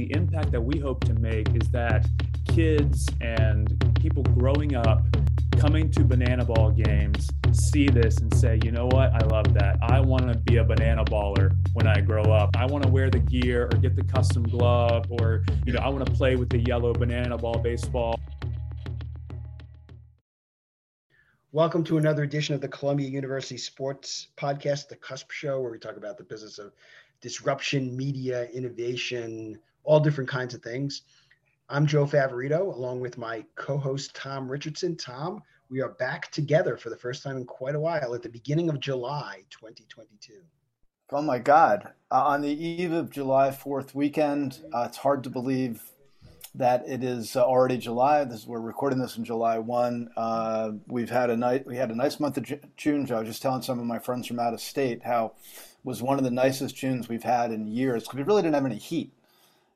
The impact that we hope to make is that kids and people growing up coming to banana ball games see this and say, you know what, I love that. I want to be a banana baller when I grow up. I want to wear the gear or get the custom glove or, you know, I want to play with the yellow banana ball baseball. Welcome to another edition of the Columbia University Sports Podcast, the Cusp Show, where we talk about the business of disruption, media, innovation, all different kinds of things. I'm Joe Favorito, along with my co-host Tom Richardson. Tom, we are back together for the first time in quite a while at the beginning of July 2022. Oh my God! Uh, on the eve of July Fourth weekend, uh, it's hard to believe that it is uh, already July. This we're recording this in July one. Uh, we've had a night. We had a nice month of June. Joe, I was just telling some of my friends from out of state how was one of the nicest Junes we've had in years because we really didn't have any heat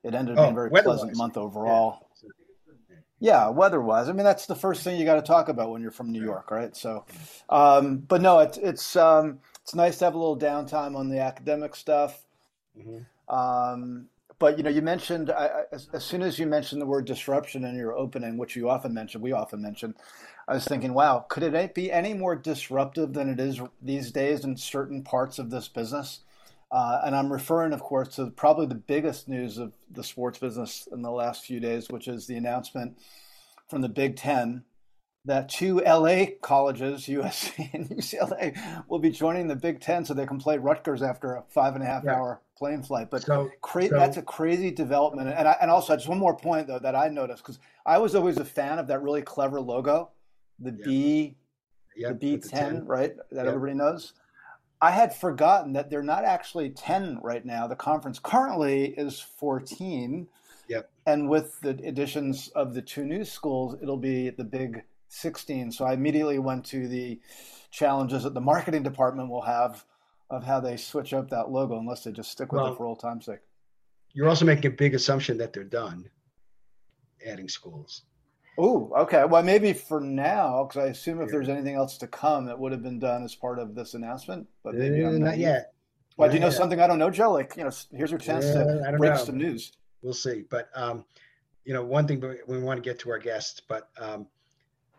it ended up oh, being a very pleasant month overall. Yeah. yeah, weather-wise, I mean that's the first thing you got to talk about when you're from New York, right? So, um, but no, it's it's um, it's nice to have a little downtime on the academic stuff. Mm-hmm. Um, but you know, you mentioned I, as, as, soon as you mentioned the word disruption in your opening, which you often mention, we often mention. I was thinking, wow, could it be any more disruptive than it is these days in certain parts of this business? Uh, and I'm referring, of course, to probably the biggest news of the sports business in the last few days, which is the announcement from the Big Ten that two LA colleges, USC and UCLA, will be joining the Big Ten so they can play Rutgers after a five and a half yeah. hour plane flight. But so, cra- so, that's a crazy development. And, I, and also, just one more point, though, that I noticed, because I was always a fan of that really clever logo, the yeah. B. The B10, right? That everybody knows. I had forgotten that they're not actually 10 right now. The conference currently is 14. Yep. And with the additions of the two new schools, it'll be the big 16. So I immediately went to the challenges that the marketing department will have of how they switch up that logo unless they just stick with well, it for old time's sake. You're also making a big assumption that they're done adding schools. Oh, okay. Well, maybe for now, because I assume if there's anything else to come, it would have been done as part of this announcement. But maybe uh, not, not yet. Well, do you know yet. something I don't know, Joe? Like, you know, here's your chance to break know. some news. We'll see. But um, you know, one thing we want to get to our guests, but um,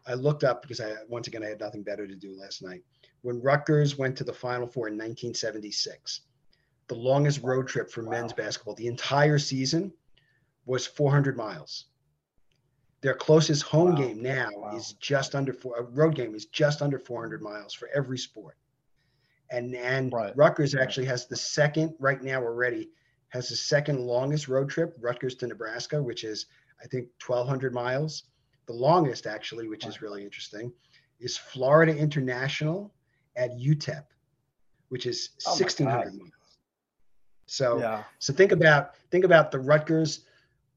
I looked up because I once again I had nothing better to do last night. When Rutgers went to the Final Four in 1976, the longest road trip for wow. men's basketball, the entire season, was 400 miles. Their closest home wow. game now wow. is just under four. A road game is just under 400 miles for every sport. And and right. Rutgers actually has the second right now already has the second longest road trip. Rutgers to Nebraska, which is I think 1,200 miles. The longest actually, which is really interesting, is Florida International at UTEP, which is oh 1,600 miles. So yeah. so think about think about the Rutgers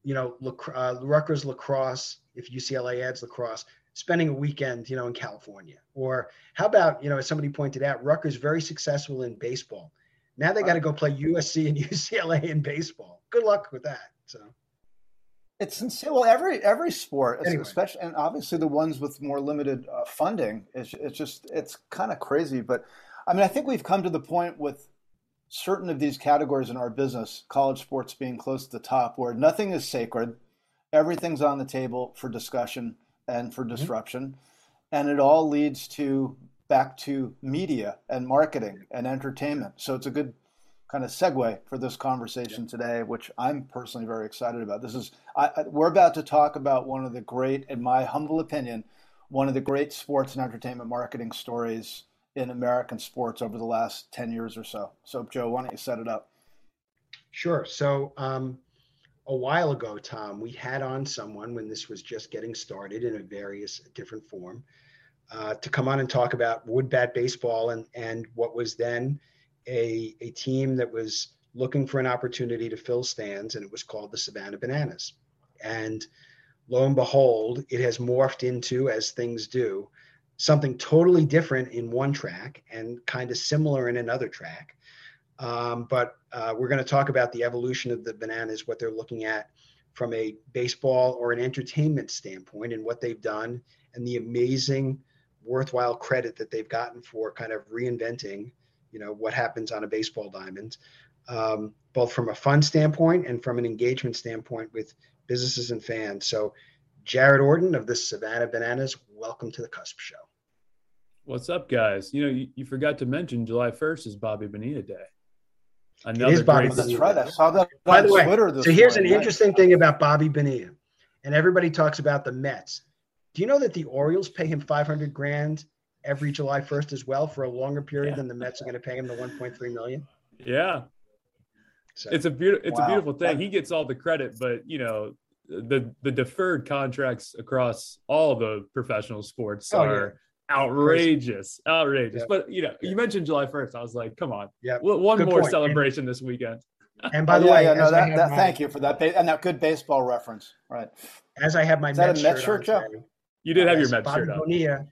you know, uh, Rutgers lacrosse, if UCLA adds lacrosse, spending a weekend, you know, in California. Or how about, you know, as somebody pointed out, Rutgers very successful in baseball. Now they got to go play USC and UCLA in baseball. Good luck with that. So it's insane. Well, every every sport, anyway. especially and obviously the ones with more limited uh, funding, it's, it's just it's kind of crazy. But I mean, I think we've come to the point with certain of these categories in our business, college sports being close to the top, where nothing is sacred, everything's on the table for discussion and for mm-hmm. disruption, mm-hmm. and it all leads to back to media and marketing and entertainment. So it's a good kind of segue for this conversation yeah. today, which I'm personally very excited about. This is I, we're about to talk about one of the great, in my humble opinion, one of the great sports and entertainment marketing stories in American sports over the last 10 years or so. So, Joe, why don't you set it up? Sure. So, um, a while ago, Tom, we had on someone when this was just getting started in a various different form uh, to come on and talk about wood bat baseball and, and what was then a, a team that was looking for an opportunity to fill stands, and it was called the Savannah Bananas. And lo and behold, it has morphed into, as things do, something totally different in one track and kind of similar in another track. Um, but uh, we're going to talk about the evolution of the bananas, what they're looking at from a baseball or an entertainment standpoint, and what they've done, and the amazing, worthwhile credit that they've gotten for kind of reinventing you know what happens on a baseball diamond, um, both from a fun standpoint and from an engagement standpoint with businesses and fans. So, Jared Orton of the Savannah Bananas, welcome to the Cusp Show. What's up, guys? You know, you, you forgot to mention July 1st is Bobby Bonilla Day. Another it is Bobby great That's right. I saw that By the way, so here's morning. an interesting thing about Bobby Bonilla. And everybody talks about the Mets. Do you know that the Orioles pay him 500 grand every July 1st as well for a longer period yeah. than the Mets are going to pay him the 1.3 million? Yeah. So, it's a beautiful it's wow. a beautiful thing. He gets all the credit, but you know, the the deferred contracts across all the professional sports oh, are yeah. Outrageous, Crazy. outrageous. Yeah. But you know, you mentioned July 1st. I was like, come on. Yeah. One good more point. celebration and, this weekend. And by the way, yeah, no, that, that, my, thank you for that and that good baseball reference. Right. As I have my Is Mets, Mets shirt, shirt on, you did have your Mets Bobby shirt Bonilla,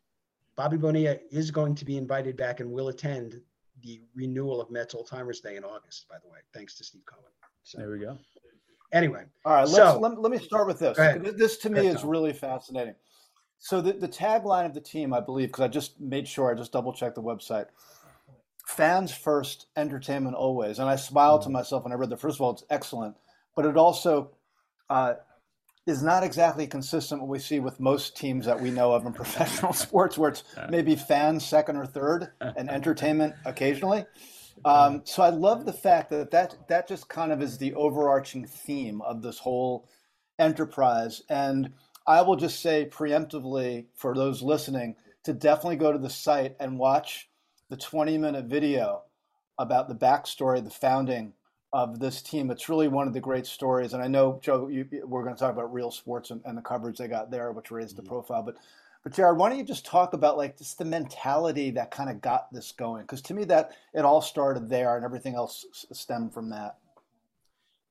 Bobby Bonilla is going to be invited back and will attend the renewal of Mets Old Timers Day in August. By the way, thanks to Steve Cohen. So, there we go. Anyway, all right. Let's, so, let, let me start with this. This to me is really fascinating. So the, the tagline of the team, I believe, because I just made sure I just double checked the website. Fans first, entertainment always. And I smiled to mm-hmm. myself when I read that. First of all, it's excellent, but it also uh, is not exactly consistent what we see with most teams that we know of in professional sports, where it's maybe fans second or third and entertainment occasionally. Um, so I love the fact that, that that just kind of is the overarching theme of this whole enterprise. And I will just say preemptively for those listening to definitely go to the site and watch the 20 minute video about the backstory, the founding of this team. It's really one of the great stories. And I know, Joe, you, we're going to talk about real sports and, and, the coverage they got there, which raised mm-hmm. the profile. But but Jared, why don't you just talk about like just the mentality that kind of got this going? Because to me, that it all started there, and everything else stemmed from that.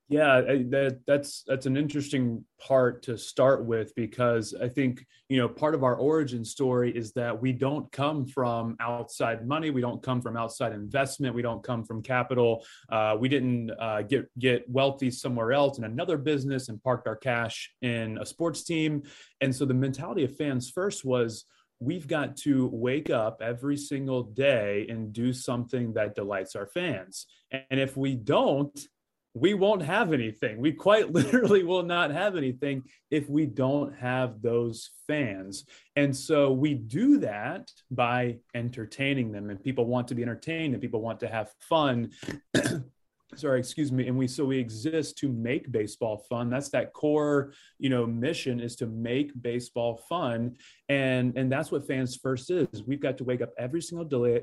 Yeah, that that's that's an interesting part to start with because I think you know part of our origin story is that we don't come from outside money, we don't come from outside investment, we don't come from capital. Uh, we didn't uh, get get wealthy somewhere else in another business and parked our cash in a sports team. And so the mentality of fans first was we've got to wake up every single day and do something that delights our fans. And if we don't, we won't have anything. We quite literally will not have anything if we don't have those fans. And so we do that by entertaining them, and people want to be entertained and people want to have fun. sorry excuse me and we so we exist to make baseball fun. That's that core you know mission is to make baseball fun. And and that's what fans first is. We've got to wake up every single day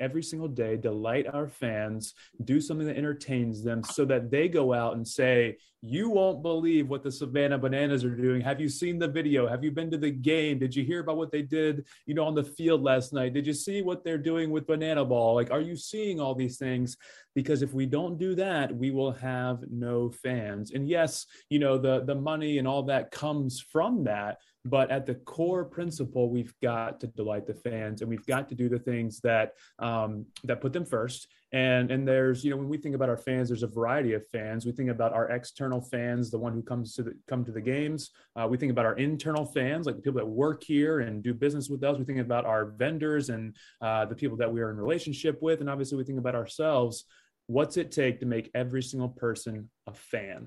every single day delight our fans do something that entertains them so that they go out and say you won't believe what the savannah bananas are doing. Have you seen the video? Have you been to the game? Did you hear about what they did you know on the field last night? Did you see what they're doing with banana ball? Like are you seeing all these things because if we don't do that we will have no fans. And yes you know the the money and all that comes from that but at the core principle we've got to delight the fans and we've got to do the things that um, that put them first. And and there's you know when we think about our fans there's a variety of fans. We think about our external fans the one who comes to the come to the games. Uh, we think about our internal fans like the people that work here and do business with us. We think about our vendors and uh, the people that we are in relationship with. And obviously we think about ourselves what's it take to make every single person a fan?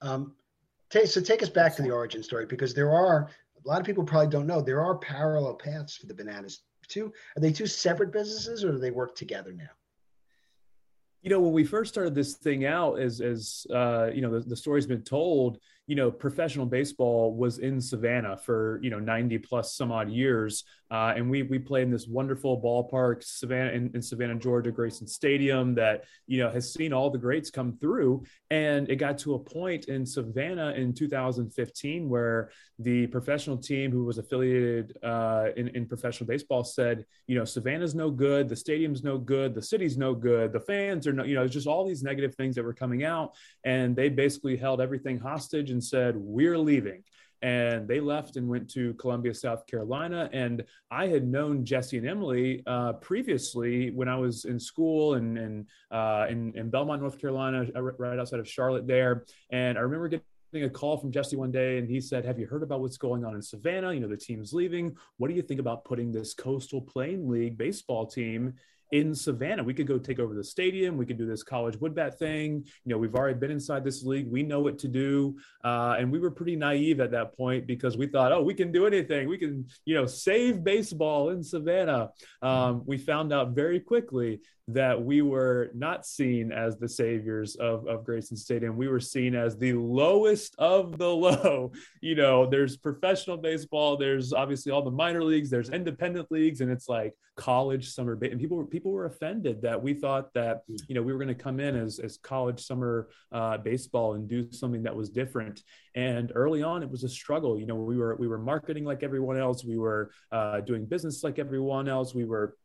Um, t- so take us back to the origin story because there are a lot of people probably don't know there are parallel paths for the bananas. Two are they two separate businesses or do they work together now? You know when we first started this thing out as as uh, you know the, the story's been told you know, professional baseball was in Savannah for, you know, 90 plus some odd years. Uh, and we, we played in this wonderful ballpark, Savannah, in, in, Savannah, Georgia, Grayson Stadium, that, you know, has seen all the greats come through. And it got to a point in Savannah in 2015 where the professional team who was affiliated uh, in, in professional baseball said, you know, Savannah's no good, the stadium's no good, the city's no good, the fans are no, you know, it's just all these negative things that were coming out. And they basically held everything hostage and said, We're leaving. And they left and went to Columbia, South Carolina. And I had known Jesse and Emily uh, previously when I was in school and, and uh, in, in Belmont, North Carolina, uh, right outside of Charlotte there. And I remember getting a call from Jesse one day and he said, Have you heard about what's going on in Savannah? You know, the team's leaving. What do you think about putting this Coastal Plain League baseball team in Savannah. We could go take over the stadium. We could do this college woodbat thing. You know, we've already been inside this league. We know what to do. Uh, and we were pretty naive at that point because we thought, oh, we can do anything. We can, you know, save baseball in Savannah. Um, we found out very quickly that we were not seen as the saviors of, of Grayson Stadium. We were seen as the lowest of the low. You know, there's professional baseball, there's obviously all the minor leagues, there's independent leagues, and it's like college summer and people were people were offended that we thought that hmm. you know we were going to come in as as college summer uh, baseball and do something that was different. And early on it was a struggle. You know we were we were marketing like everyone else. We were uh, doing business like everyone else. We were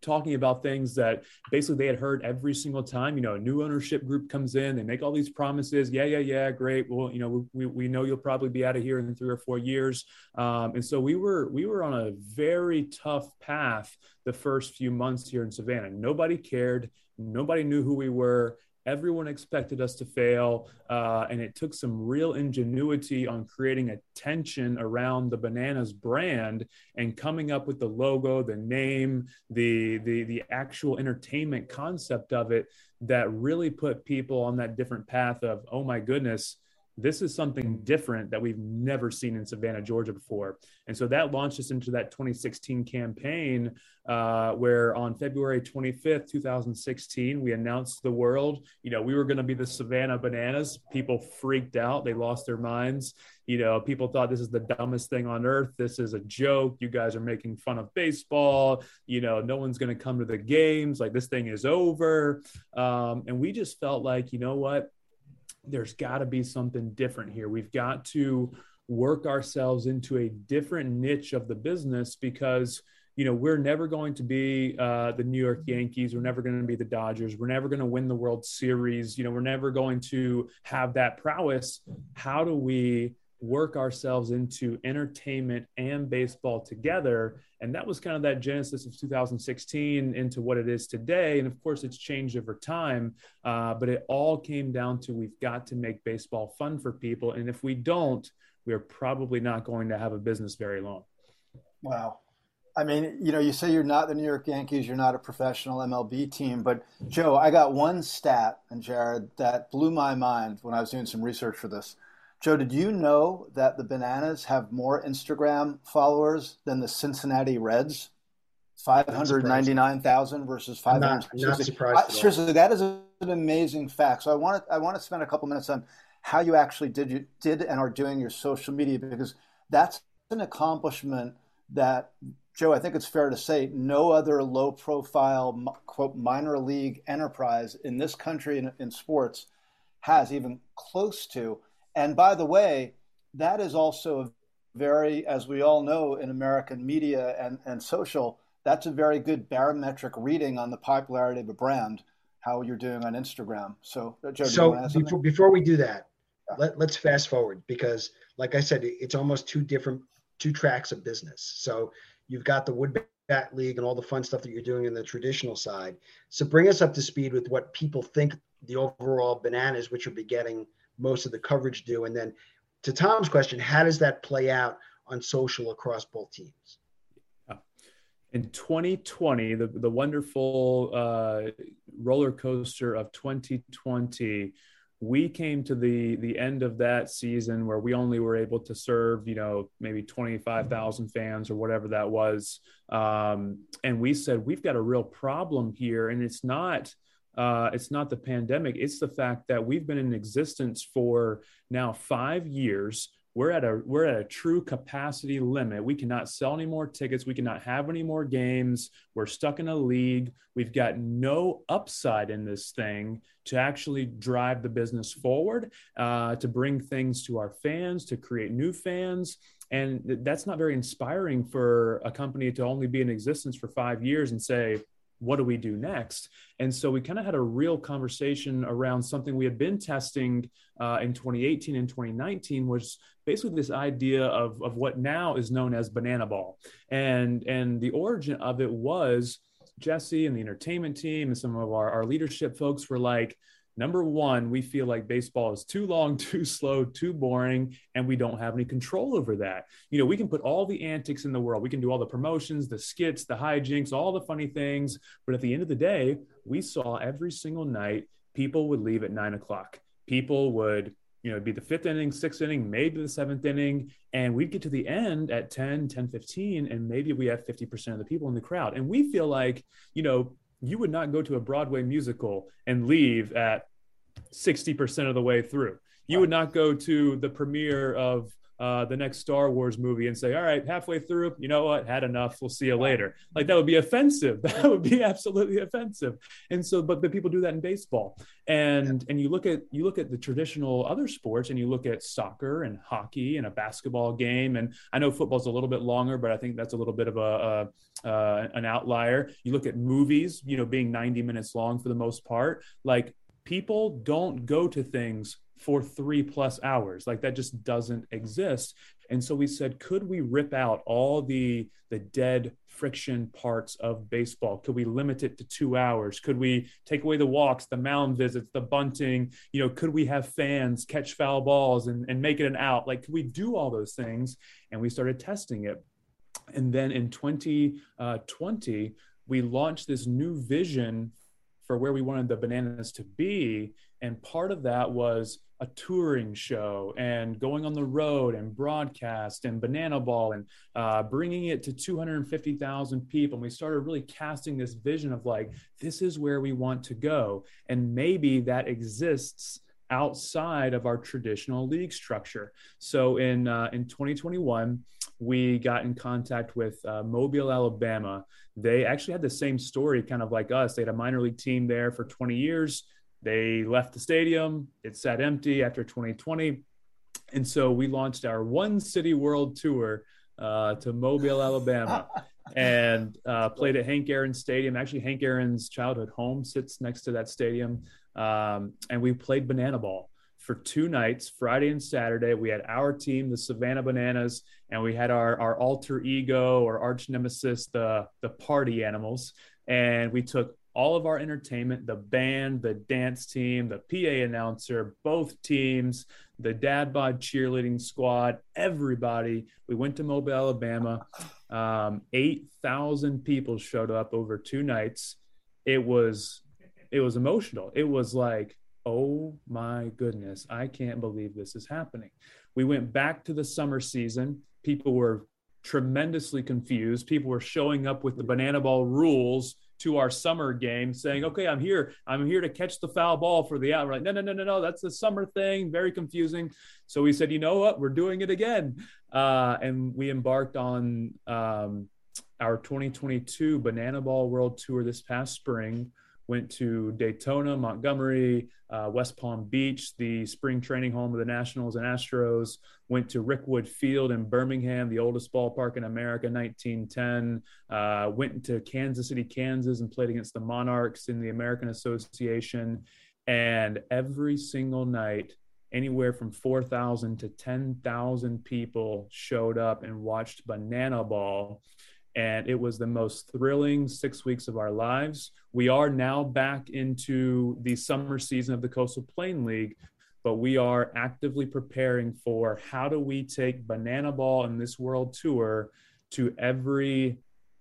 talking about things that basically they had heard every single time. You know, a new ownership group comes in, they make all these promises. Yeah, yeah, yeah, great. Well, you know, we, we know you'll probably be out of here in three or four years. Um, and so we were we were on a very tough path the first few months here in Savannah. Nobody cared. Nobody knew who we were. Everyone expected us to fail, uh, and it took some real ingenuity on creating a tension around the Bananas brand and coming up with the logo, the name, the the the actual entertainment concept of it that really put people on that different path of, oh my goodness, this is something different that we've never seen in Savannah, Georgia before. And so that launched us into that 2016 campaign, uh, where on February 25th, 2016, we announced the world, you know, we were going to be the Savannah Bananas. People freaked out, they lost their minds. You know, people thought this is the dumbest thing on earth. This is a joke. You guys are making fun of baseball. You know, no one's going to come to the games. Like this thing is over. Um, and we just felt like, you know what? There's got to be something different here. We've got to work ourselves into a different niche of the business because you know we're never going to be uh, the New York Yankees. We're never going to be the Dodgers. We're never going to win the World Series. You know, we're never going to have that prowess. How do we work ourselves into entertainment and baseball together. And that was kind of that genesis of 2016 into what it is today. And of course, it's changed over time, uh, but it all came down to we've got to make baseball fun for people. And if we don't, we're probably not going to have a business very long. Wow. I mean, you know, you say you're not the New York Yankees, you're not a professional MLB team, but Joe, I got one stat, and Jared, that blew my mind when I was doing some research for this. Joe, did you know that the Bananas have more Instagram followers than the Cincinnati Reds? 599,000 versus 500. Not, surprised. seriously, that is an amazing fact. So I want to I want to spend a couple minutes on how you actually did you did and are doing your social media because that's an accomplishment that Joe, I think it's fair to say no other low profile quote minor league enterprise in this country in, in sports has even close to. And by the way, that is also a very, as we all know in American media and, and social, that's a very good barometric reading on the popularity of a brand, how you're doing on Instagram. So, uh, Joe, so before, before we do that, yeah. let, let's fast forward because, like I said, it's almost two different two tracks of business. So you've got the wood bat league and all the fun stuff that you're doing in the traditional side. So bring us up to speed with what people think the overall bananas, which will be getting most of the coverage do? And then to Tom's question, how does that play out on social across both teams? In 2020, the, the wonderful uh, roller coaster of 2020, we came to the the end of that season where we only were able to serve you know maybe 25,000 fans or whatever that was um, and we said we've got a real problem here and it's not uh, it's not the pandemic. It's the fact that we've been in existence for now five years. We're at a we're at a true capacity limit. We cannot sell any more tickets. We cannot have any more games. We're stuck in a league. We've got no upside in this thing to actually drive the business forward, uh, to bring things to our fans, to create new fans. And that's not very inspiring for a company to only be in existence for five years and say, what do we do next? And so we kind of had a real conversation around something we had been testing uh, in 2018 and 2019 was basically this idea of, of what now is known as banana ball. And, and the origin of it was Jesse and the entertainment team and some of our, our leadership folks were like, Number one, we feel like baseball is too long, too slow, too boring, and we don't have any control over that. You know, we can put all the antics in the world, we can do all the promotions, the skits, the hijinks, all the funny things. But at the end of the day, we saw every single night people would leave at nine o'clock. People would you know, be the fifth inning, sixth inning, maybe the seventh inning. And we'd get to the end at 10, 10, 15, and maybe we have 50% of the people in the crowd. And we feel like, you know, you would not go to a Broadway musical and leave at 60% of the way through. You would not go to the premiere of uh, the next Star Wars movie and say, all right, halfway through, you know what, had enough. We'll see you later. Like that would be offensive. That would be absolutely offensive. And so, but, but people do that in baseball. And, and you look at, you look at the traditional other sports and you look at soccer and hockey and a basketball game. And I know football's a little bit longer, but I think that's a little bit of a, a uh, an outlier. You look at movies, you know, being 90 minutes long for the most part, like people don't go to things for three plus hours. Like that just doesn't exist. And so we said, could we rip out all the the dead friction parts of baseball? Could we limit it to two hours? Could we take away the walks, the mound visits, the bunting? You know, could we have fans catch foul balls and, and make it an out? Like, could we do all those things? And we started testing it. And then in 2020, uh, we launched this new vision for where we wanted the bananas to be. And part of that was a touring show and going on the road and broadcast and banana ball and uh, bringing it to 250,000 people. And we started really casting this vision of like, this is where we want to go. And maybe that exists outside of our traditional league structure. So in uh, in 2021, we got in contact with uh, Mobile, Alabama. They actually had the same story, kind of like us. They had a minor league team there for 20 years they left the stadium. It sat empty after 2020. And so we launched our One City World Tour uh, to Mobile, Alabama, and uh, played at Hank Aaron Stadium. Actually, Hank Aaron's childhood home sits next to that stadium. Um, and we played banana ball for two nights, Friday and Saturday. We had our team, the Savannah Bananas, and we had our, our alter ego or arch nemesis, the, the party animals. And we took all of our entertainment the band, the dance team, the PA announcer, both teams, the dad bod cheerleading squad, everybody. We went to Mobile, Alabama. Um, 8,000 people showed up over two nights. It was it was emotional. It was like, oh my goodness, I can't believe this is happening. We went back to the summer season. People were tremendously confused. People were showing up with the banana ball rules to our summer game saying, okay, I'm here. I'm here to catch the foul ball for the out. We're like, no, no, no, no, no. That's the summer thing. Very confusing. So we said, you know what? We're doing it again. Uh, and we embarked on um, our 2022 Banana Ball World Tour this past spring went to Daytona, Montgomery, uh, West Palm Beach, the spring training home of the Nationals and Astros, went to Rickwood Field in Birmingham, the oldest ballpark in America, 1910, uh, went to Kansas City, Kansas, and played against the Monarchs in the American Association. And every single night, anywhere from 4,000 to 10,000 people showed up and watched Banana Ball and it was the most thrilling six weeks of our lives. We are now back into the summer season of the Coastal Plain League, but we are actively preparing for how do we take Banana Ball and this world tour to every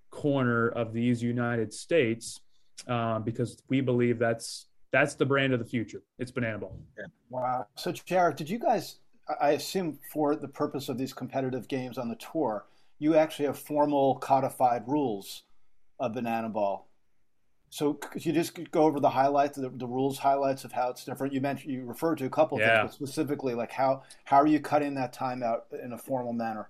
corner of these United States uh, because we believe that's that's the brand of the future. It's Banana Ball. Yeah. Wow. So, Jared, did you guys? I assume for the purpose of these competitive games on the tour you actually have formal codified rules of banana ball. So could you just go over the highlights, the, the rules highlights of how it's different? You mentioned you referred to a couple yeah. things, but specifically, like how how are you cutting that time out in a formal manner?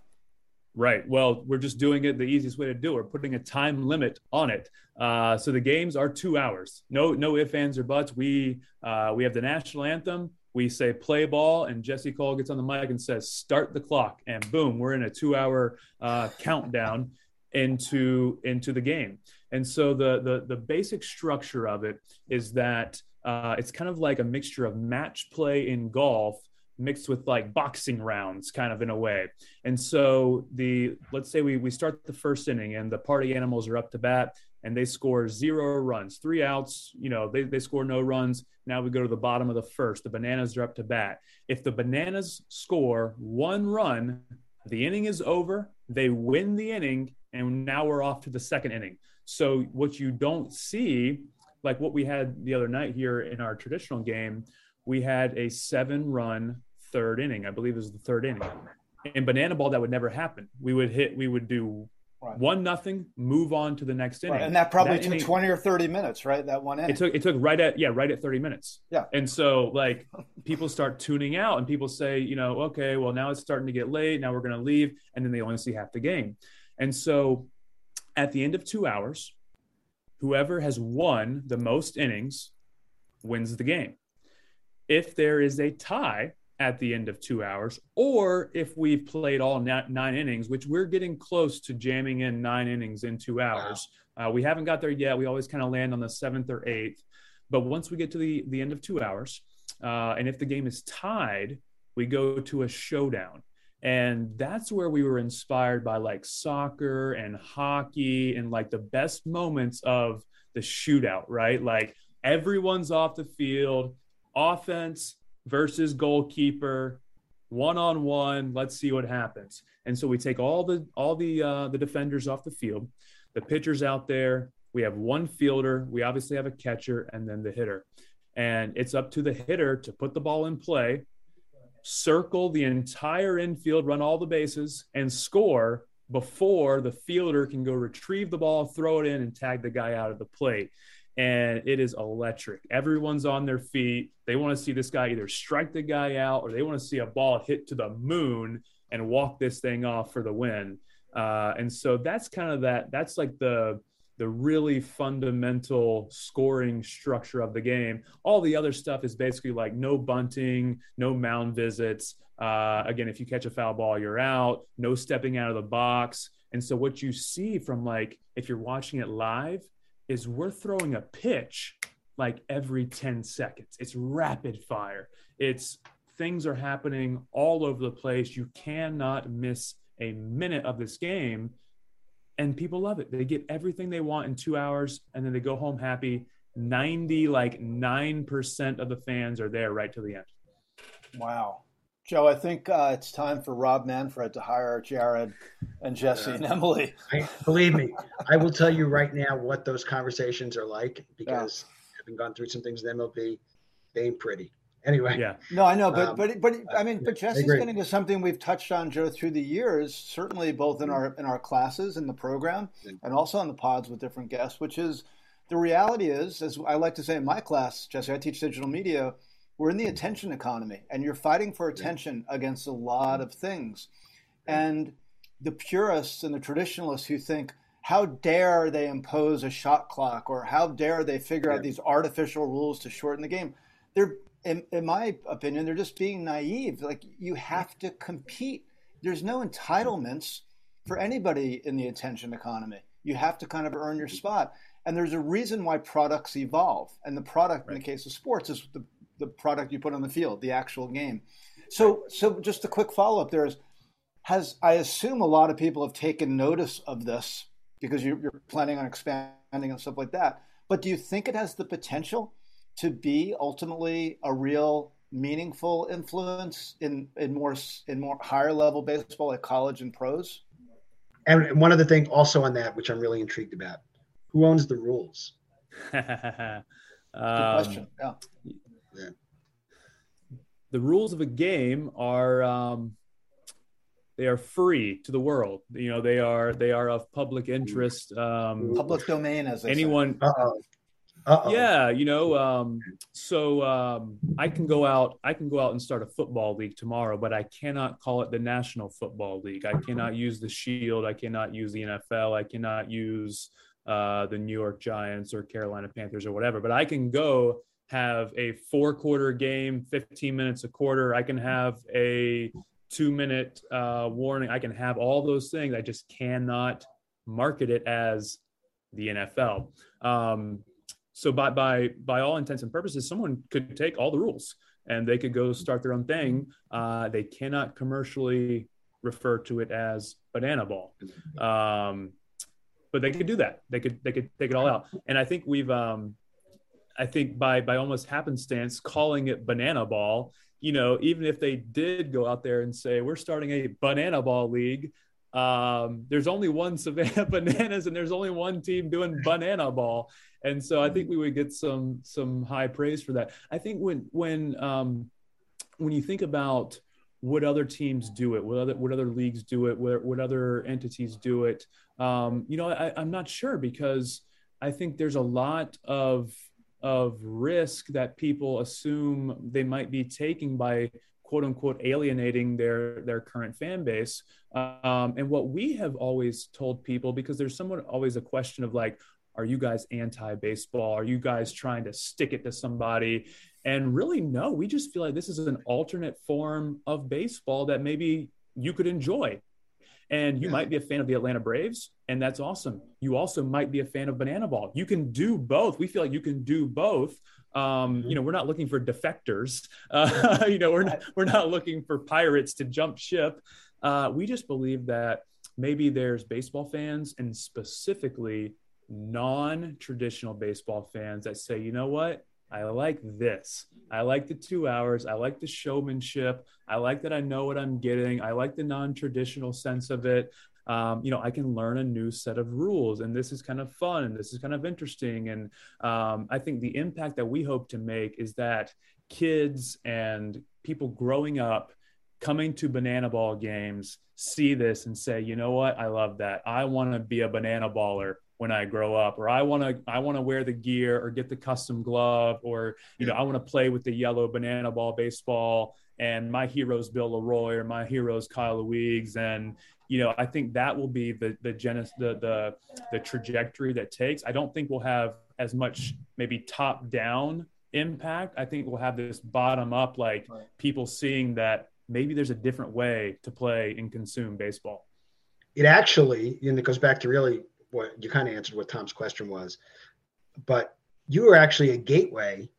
Right. Well, we're just doing it the easiest way to do it. We're putting a time limit on it. Uh, so the games are two hours. No, no ifs, ands, or buts. We uh, we have the national anthem we say play ball, and Jesse Cole gets on the mic and says start the clock, and boom, we're in a two-hour uh, countdown into into the game. And so the the the basic structure of it is that uh, it's kind of like a mixture of match play in golf mixed with like boxing rounds kind of in a way and so the let's say we we start the first inning and the party animals are up to bat and they score zero runs, three outs, you know, they, they score no runs. Now we go to the bottom of the first. The Bananas are up to bat. If the Bananas score one run, the inning is over. They win the inning, and now we're off to the second inning. So what you don't see, like what we had the other night here in our traditional game, we had a seven-run third inning. I believe it was the third inning. In banana ball, that would never happen. We would hit. We would do Right. One nothing, move on to the next inning. Right. And that probably that took inning, 20 or 30 minutes, right? That one inning. It took it took right at yeah, right at 30 minutes. Yeah. And so like people start tuning out and people say, you know, okay, well now it's starting to get late, now we're going to leave and then they only see half the game. And so at the end of 2 hours, whoever has won the most innings wins the game. If there is a tie, at the end of two hours, or if we've played all nine innings, which we're getting close to jamming in nine innings in two hours. Wow. Uh, we haven't got there yet. We always kind of land on the seventh or eighth. But once we get to the, the end of two hours, uh, and if the game is tied, we go to a showdown. And that's where we were inspired by like soccer and hockey and like the best moments of the shootout, right? Like everyone's off the field, offense, versus goalkeeper, one on one. Let's see what happens. And so we take all the all the uh, the defenders off the field, the pitchers out there. We have one fielder. We obviously have a catcher, and then the hitter. And it's up to the hitter to put the ball in play, circle the entire infield, run all the bases, and score before the fielder can go retrieve the ball, throw it in, and tag the guy out of the plate and it is electric. Everyone's on their feet. They want to see this guy either strike the guy out or they want to see a ball hit to the moon and walk this thing off for the win. Uh, and so that's kind of that. That's like the the really fundamental scoring structure of the game. All the other stuff is basically like no bunting, no mound visits. Uh, again, if you catch a foul ball, you're out. No stepping out of the box. And so what you see from like if you're watching it live is we're throwing a pitch like every 10 seconds. It's rapid fire. It's things are happening all over the place. You cannot miss a minute of this game. And people love it. They get everything they want in two hours and then they go home happy. 90, like 9% of the fans are there right to the end. Wow. Joe, I think uh, it's time for Rob Manfred to hire Jared and Jesse and Emily. I, believe me, I will tell you right now what those conversations are like because yeah. having gone through some things in MLB, they ain't pretty. Anyway, yeah, no, I know, but um, but but I mean, but Jesse's getting to something we've touched on, Joe, through the years, certainly both in our in our classes in the program and also on the pods with different guests, which is the reality is, as I like to say in my class, Jesse, I teach digital media we're in the attention economy and you're fighting for attention against a lot of things. And the purists and the traditionalists who think, how dare they impose a shot clock or how dare they figure yeah. out these artificial rules to shorten the game? They're, in, in my opinion, they're just being naive. Like you have to compete. There's no entitlements for anybody in the attention economy. You have to kind of earn your mm-hmm. spot. And there's a reason why products evolve. And the product right. in the case of sports is the the product you put on the field, the actual game. So, so just a quick follow up there is, has I assume a lot of people have taken notice of this because you're, you're planning on expanding and stuff like that. But do you think it has the potential to be ultimately a real meaningful influence in, in more in more higher level baseball like college and pros? And one other thing also on that, which I'm really intrigued about, who owns the rules? Good question. Um, yeah the rules of a game are um, they are free to the world. You know, they are they are of public interest. Um, public domain, as anyone. Uh-oh. Uh-oh. Yeah, you know, um, so um, I can go out. I can go out and start a football league tomorrow, but I cannot call it the National Football League. I cannot use the Shield. I cannot use the NFL. I cannot use uh, the New York Giants or Carolina Panthers or whatever. But I can go have a four quarter game, 15 minutes a quarter. I can have a two minute uh, warning. I can have all those things. I just cannot market it as the NFL. Um, so by by by all intents and purposes, someone could take all the rules and they could go start their own thing. Uh, they cannot commercially refer to it as banana ball. Um, but they could do that. They could they could take it all out. And I think we've um, I think by by almost happenstance calling it banana ball, you know, even if they did go out there and say we're starting a banana ball league, um, there's only one Savannah Bananas and there's only one team doing banana ball. And so I think we would get some some high praise for that. I think when when um, when you think about would other teams do it? Would other would other leagues do it? Would, would other entities do it? Um, you know, I, I'm not sure because I think there's a lot of of risk that people assume they might be taking by quote unquote alienating their their current fan base. Um, and what we have always told people because there's somewhat always a question of like are you guys anti baseball are you guys trying to stick it to somebody? And really no we just feel like this is an alternate form of baseball that maybe you could enjoy and you yeah. might be a fan of the Atlanta Braves, and that's awesome. You also might be a fan of Banana Ball. You can do both. We feel like you can do both. Um, you know, we're not looking for defectors. Uh, you know, we're not, we're not looking for pirates to jump ship. Uh, we just believe that maybe there's baseball fans and specifically non-traditional baseball fans that say, you know what, I like this. I like the two hours. I like the showmanship. I like that I know what I'm getting. I like the non traditional sense of it. Um, you know, I can learn a new set of rules, and this is kind of fun, and this is kind of interesting. And um, I think the impact that we hope to make is that kids and people growing up coming to banana ball games see this and say, you know what, I love that. I want to be a banana baller when I grow up, or I want to I want to wear the gear or get the custom glove, or you know I want to play with the yellow banana ball baseball. And my hero's Bill Leroy, or my hero's Kyle Weeks, and you know I think that will be the the genesis the the the trajectory that takes. I don't think we'll have as much maybe top down impact. I think we'll have this bottom up, like people seeing that maybe there's a different way to play and consume baseball. It actually, and it goes back to really what you kind of answered what Tom's question was, but you were actually a gateway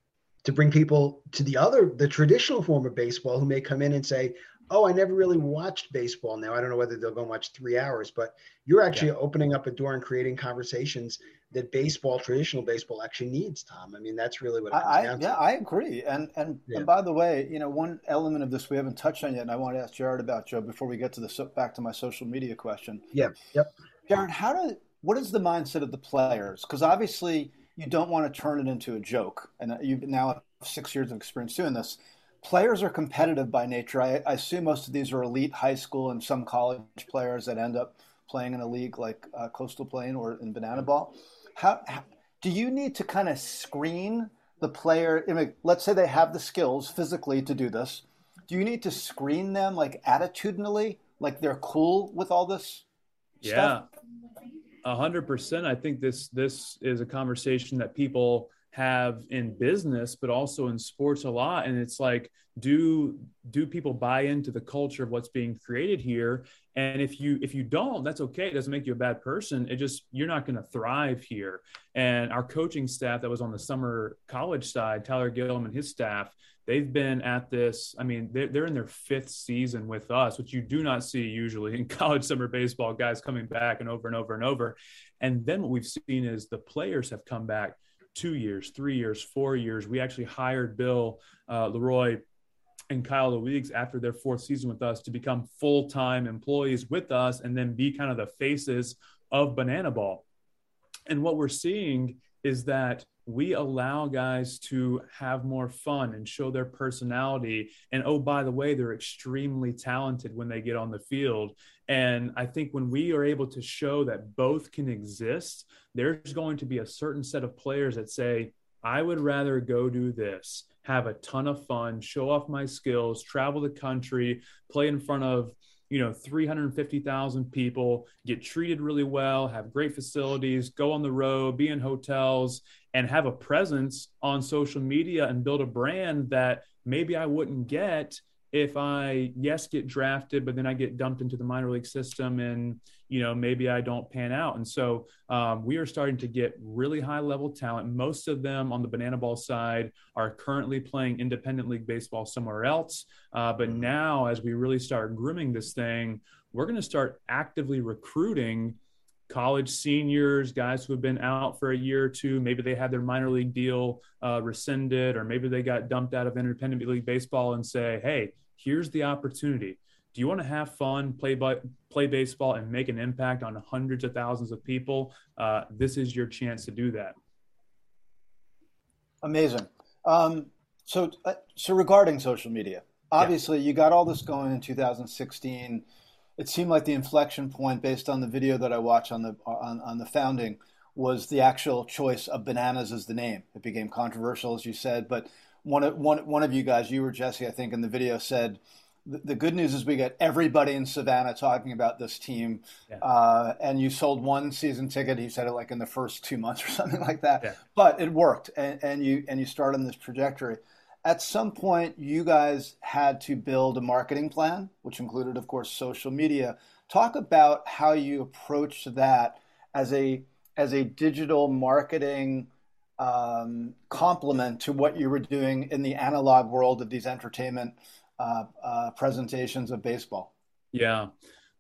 to bring people to the other, the traditional form of baseball who may come in and say, Oh, I never really watched baseball. Now I don't know whether they'll go and watch three hours, but you're actually yeah. opening up a door and creating conversations that baseball, traditional baseball, actually needs. Tom, I mean, that's really what I, yeah, I agree. And and yeah. and by the way, you know, one element of this we haven't touched on yet, and I want to ask Jared about Joe before we get to the back to my social media question. Yeah. Yep. Jared, how do what is the mindset of the players? Because obviously you don't want to turn it into a joke, and you've now have six years of experience doing this. Players are competitive by nature. I, I assume most of these are elite high school and some college players that end up playing in a league like uh, Coastal Plain or in Banana Ball. How, how do you need to kind of screen the player? I mean, let's say they have the skills physically to do this. Do you need to screen them like attitudinally, like they're cool with all this? Yeah, stuff? A hundred percent. I think this this is a conversation that people have in business, but also in sports a lot. And it's like, do do people buy into the culture of what's being created here? And if you if you don't, that's okay. It doesn't make you a bad person. It just you're not going to thrive here. And our coaching staff that was on the summer college side, Tyler Gillum and his staff, they've been at this. I mean, they're, they're in their fifth season with us, which you do not see usually in college summer baseball, guys coming back and over and over and over. And then what we've seen is the players have come back two years, three years, four years. We actually hired Bill uh, Leroy and Kyle Weeks after their fourth season with us to become full time employees with us and then be kind of the faces of Banana Ball. And what we're seeing is that we allow guys to have more fun and show their personality. And oh, by the way, they're extremely talented when they get on the field. And I think when we are able to show that both can exist, there's going to be a certain set of players that say, I would rather go do this, have a ton of fun, show off my skills, travel the country, play in front of you know 350,000 people, get treated really well, have great facilities, go on the road, be in hotels and have a presence on social media and build a brand that maybe I wouldn't get if I yes get drafted, but then I get dumped into the minor league system and you know maybe I don't pan out. And so um, we are starting to get really high level talent. Most of them on the banana ball side are currently playing independent league baseball somewhere else. Uh, but mm-hmm. now as we really start grooming this thing, we're going to start actively recruiting college seniors, guys who have been out for a year or two. Maybe they had their minor league deal uh, rescinded, or maybe they got dumped out of independent league baseball and say, hey, here's the opportunity. Do you want to have fun, play by, play baseball, and make an impact on hundreds of thousands of people? Uh, this is your chance to do that. Amazing. Um, so, uh, so regarding social media, obviously yeah. you got all this going in 2016 it seemed like the inflection point based on the video that I watched on the on, on the founding was the actual choice of bananas as the name. It became controversial, as you said, but one of one one of you guys, you or Jesse, I think, in the video said the, good news is we get everybody in Savannah talking about this team, yeah. uh, and you sold one season ticket. He said it like in the first two months or something like that, yeah. but it worked, and, and you and you started on this trajectory at some point you guys had to build a marketing plan which included of course social media. Talk about how you approached that as a as a digital marketing um, complement to what you were doing in the analog world of these entertainment uh, uh, presentations of baseball. Yeah.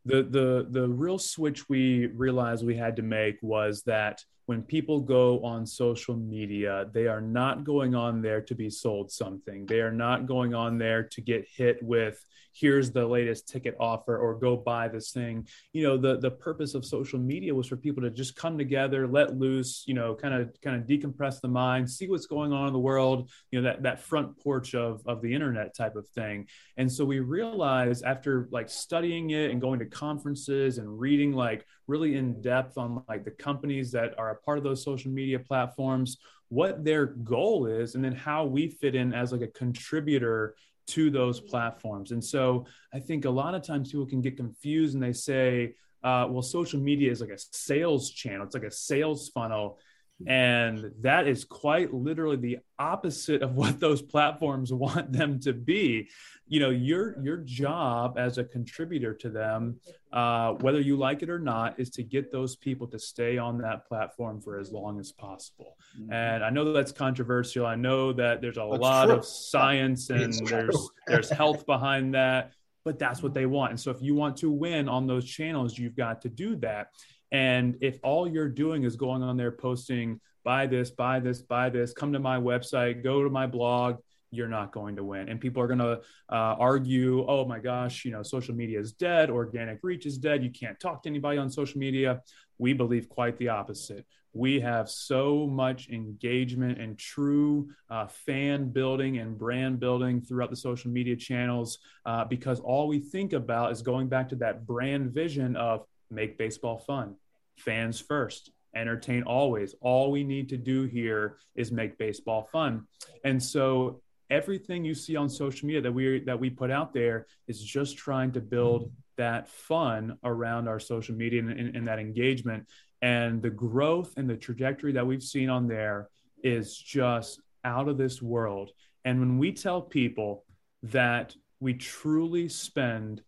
The the the real switch we realized we had to make was that when people go on social media, they are not going on there to be sold something. They are not going on there to get hit with here's the latest ticket offer or go buy this thing. You know, the the purpose of social media was for people to just come together, let loose, you know, kind of kind of decompress the mind, see what's going on in the world, you know, that that front porch of of the internet type of thing. And so we realized after like studying it and going to conferences and reading like really in depth on like the companies that are a part of those social media platforms what their goal is and then how we fit in as like a contributor to those platforms. And so i think a lot of times people can get confused and they say uh, well social media is like a sales channel. It's like a sales funnel. And that is quite literally the opposite of what those platforms want them to be. You know your your job as a contributor to them uh, whether you like it or not is to get those people to stay on that platform for as long as possible. Mm-hmm. and i know that that's controversial. I know that there's a that's lot true. of science and there's there's health behind that but that's what they want. And so if you want to win on those channels you've got to do that. And if all you're doing is going on there posting buy this buy this buy this come to my website go to my blog you're not going to win. And people are going to uh, argue, oh my gosh, you know, social media is dead, organic reach is dead, you can't talk to anybody on social media. We believe quite the opposite. We have so much engagement and true uh, fan building and brand building throughout the social media channels uh, because all we think about is going back to that brand vision of make baseball fun, fans first, entertain always. All we need to do here is make baseball fun. And so everything you see on social media that we that we put out there is just trying to build that fun around our social media and, and, and, that engagement. And the growth and the trajectory that we've seen on there is just out of this world. And when we tell people that we truly spend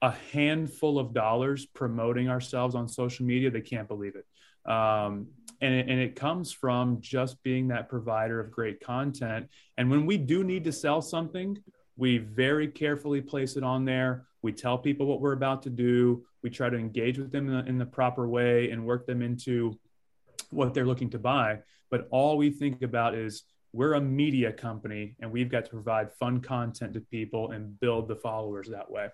a handful of dollars promoting ourselves on social media they can't believe it. Um, and it, and it comes from just being that provider of great content. And when we do need to sell something, we very carefully place it on there. We tell people what we're about to do. We try to engage with them in the, in the proper way and work them into what they're looking to buy. But all we think about is we're a media company and we've got to provide fun content to people and build the followers that way.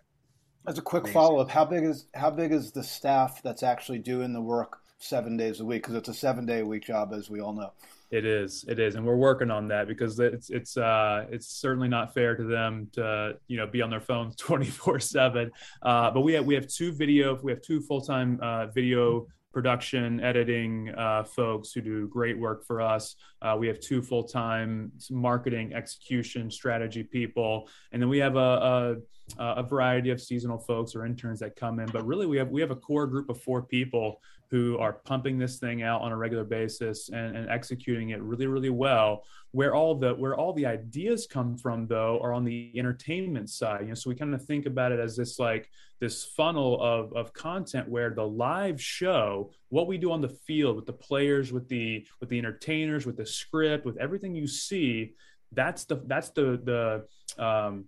As a quick follow up, how big is how big is the staff that's actually doing the work seven days a week because it's a seven day a week job, as we all know. It is, it is, and we're working on that because it's it's uh, it's certainly not fair to them to you know be on their phones twenty four seven. Uh, but we have we have two video, we have two full time uh, video production editing uh, folks who do great work for us. Uh, we have two full time marketing execution strategy people, and then we have a, a, a variety of seasonal folks or interns that come in. But really, we have we have a core group of four people who are pumping this thing out on a regular basis and, and, executing it really really well where all the where all the ideas come from though are on the entertainment side. You know so we kind of think about it as this like this funnel of of content where the live show what we do on the field with the players with the with the entertainers with the script with everything you see that's the that's the the um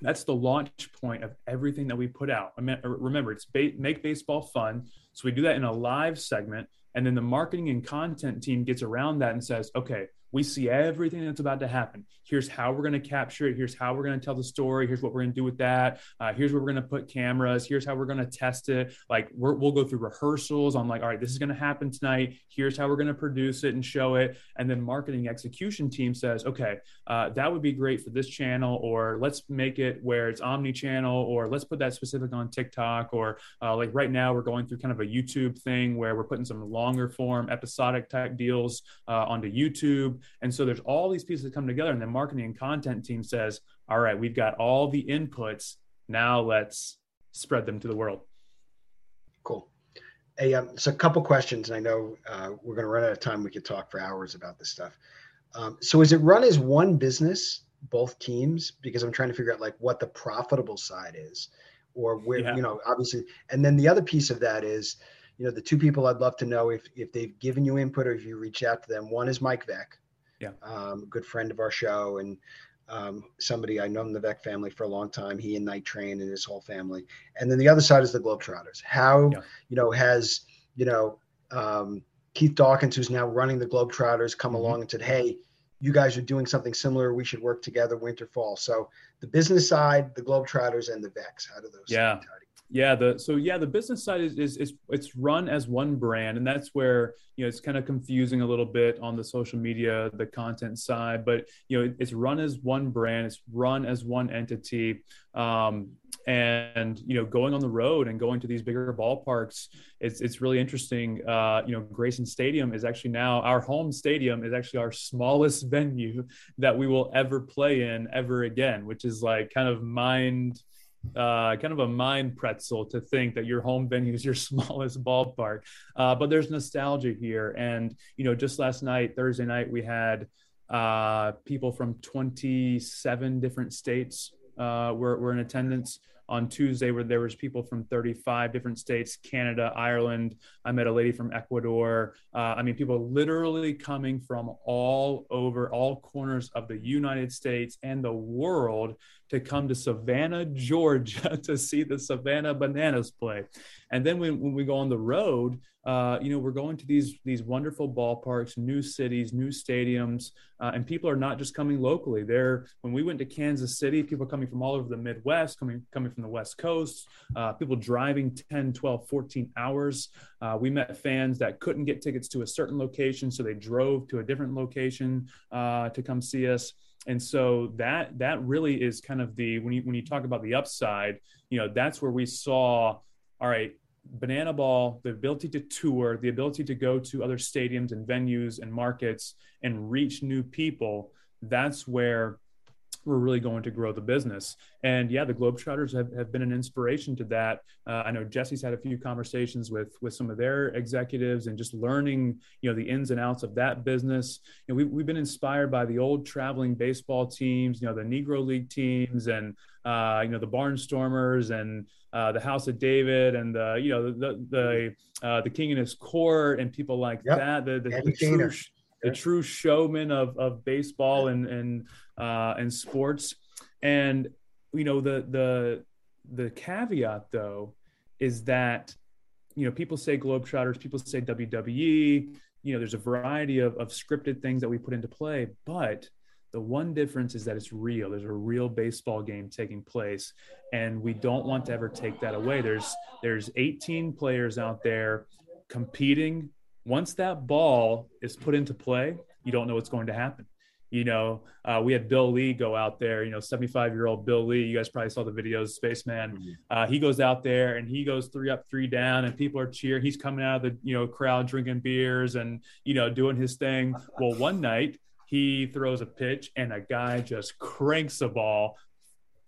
that's the launch point of everything that we put out. I mean, uh, remember, it's ba- make baseball fun. So we do that in a live segment. And then the marketing and content team gets around that and says, okay, we see everything that's about to happen. Here's how we're going to capture it. Here's how we're going to tell the story. Here's what we're going to do with that. Uh, here's where we're going to put cameras. Here's how we're going to test it. Like we will go through rehearsals on like, all right, this is going to happen tonight. Here's how we're going to produce it and show it. And then marketing execution team says, okay, uh, that would be great for this channel, or let's make it where it's omni-channel, or let's put that specific on TikTok, or uh, like right now we're going through kind of a YouTube thing where we're putting some longer form episodic type deals uh, onto YouTube. And so there's all these pieces that come together, and the marketing and content team says, "All right, we've got all the inputs. Now let's spread them to the world." Cool. Hey, um, so a couple questions, and I know uh, we're going to run out of time. We could talk for hours about this stuff. Um, so is it run as one business, both teams? Because I'm trying to figure out like what the profitable side is, or where yeah. you know, obviously. And then the other piece of that is you know, the two people I'd love to know if if they've given you input or if you reach out to them. One is Mike Veeck, yeah, um, good friend of our show and um, somebody I known the Veeck family for a long time. He and Night Train and his whole family. And then the other side is the Globetrotters. How yeah. you know has you know um, Keith Dawkins, who's now running the Globetrotters, come mm-hmm. along and said, "Hey, you guys are doing something similar. We should work together, winter, fall." So the business side, the Globetrotters, and the Veecks. How do those? Yeah. Yeah, the so yeah, the business side is, is is it's run as one brand, and that's where you know it's kind of confusing a little bit on the social media, the content side. But you know, it's run as one brand, it's run as one entity, um, and you know, going on the road and going to these bigger ballparks, it's it's really interesting. Uh, you know, Grayson Stadium is actually now our home stadium is actually our smallest venue that we will ever play in ever again, which is like kind of mind uh, kind of a mind pretzel to think that your home venue is your smallest ballpark. Uh, but there's nostalgia here. And, you know, just last night, Thursday night, we had uh, people from 27 different states uh, were, were in attendance on Tuesday where there was people from 35 different states, Canada, Ireland. I met a lady from Ecuador. Uh, I mean, people literally coming from all over, all corners of the United States and the world to come to Savannah, Georgia to see the Savannah Bananas play. And then when, when we go on the road, uh, you know, we're going to these these wonderful ballparks, new cities, new stadiums, uh, and people are not just coming locally. They're when we went to Kansas City, people coming from all over the Midwest, coming coming from the West Coast, uh, people driving 10, 12, 14 hours. Uh, we met fans that couldn't get tickets to a certain location, so they drove to a different location uh, to come see us and so that that really is kind of the when you when you talk about the upside you know that's where we saw all right banana ball the ability to tour the ability to go to other stadiums and venues and markets and reach new people that's where we're really going to grow the business. And yeah, the Globetrotters have, have been an inspiration to that. Uh, I know Jesse's had a few conversations with with some of their executives and just learning, you know, the ins and outs of that business. You know, we, we've been inspired by the old traveling baseball teams, you know, the Negro League teams and, uh, you know, the Barnstormers and uh, the House of David and the, you know, the, the, uh, the King and his court and people like yep. that. The, the, the true, the true showman of, of baseball and, and, uh, and sports. And, you know, the, the, the caveat though, is that, you know, people say Globetrotters, people say WWE, you know, there's a variety of, of scripted things that we put into play, but the one difference is that it's real. There's a real baseball game taking place, and we don't want to ever take that away. There's there's 18 players out there competing once that ball is put into play, you don't know what's going to happen. You know, uh, we had Bill Lee go out there, you know, 75 year old Bill Lee. You guys probably saw the videos, Spaceman. Mm-hmm. Uh, he goes out there and he goes three up, three down, and people are cheering. He's coming out of the, you know, crowd drinking beers and, you know, doing his thing. Well, one night he throws a pitch and a guy just cranks a ball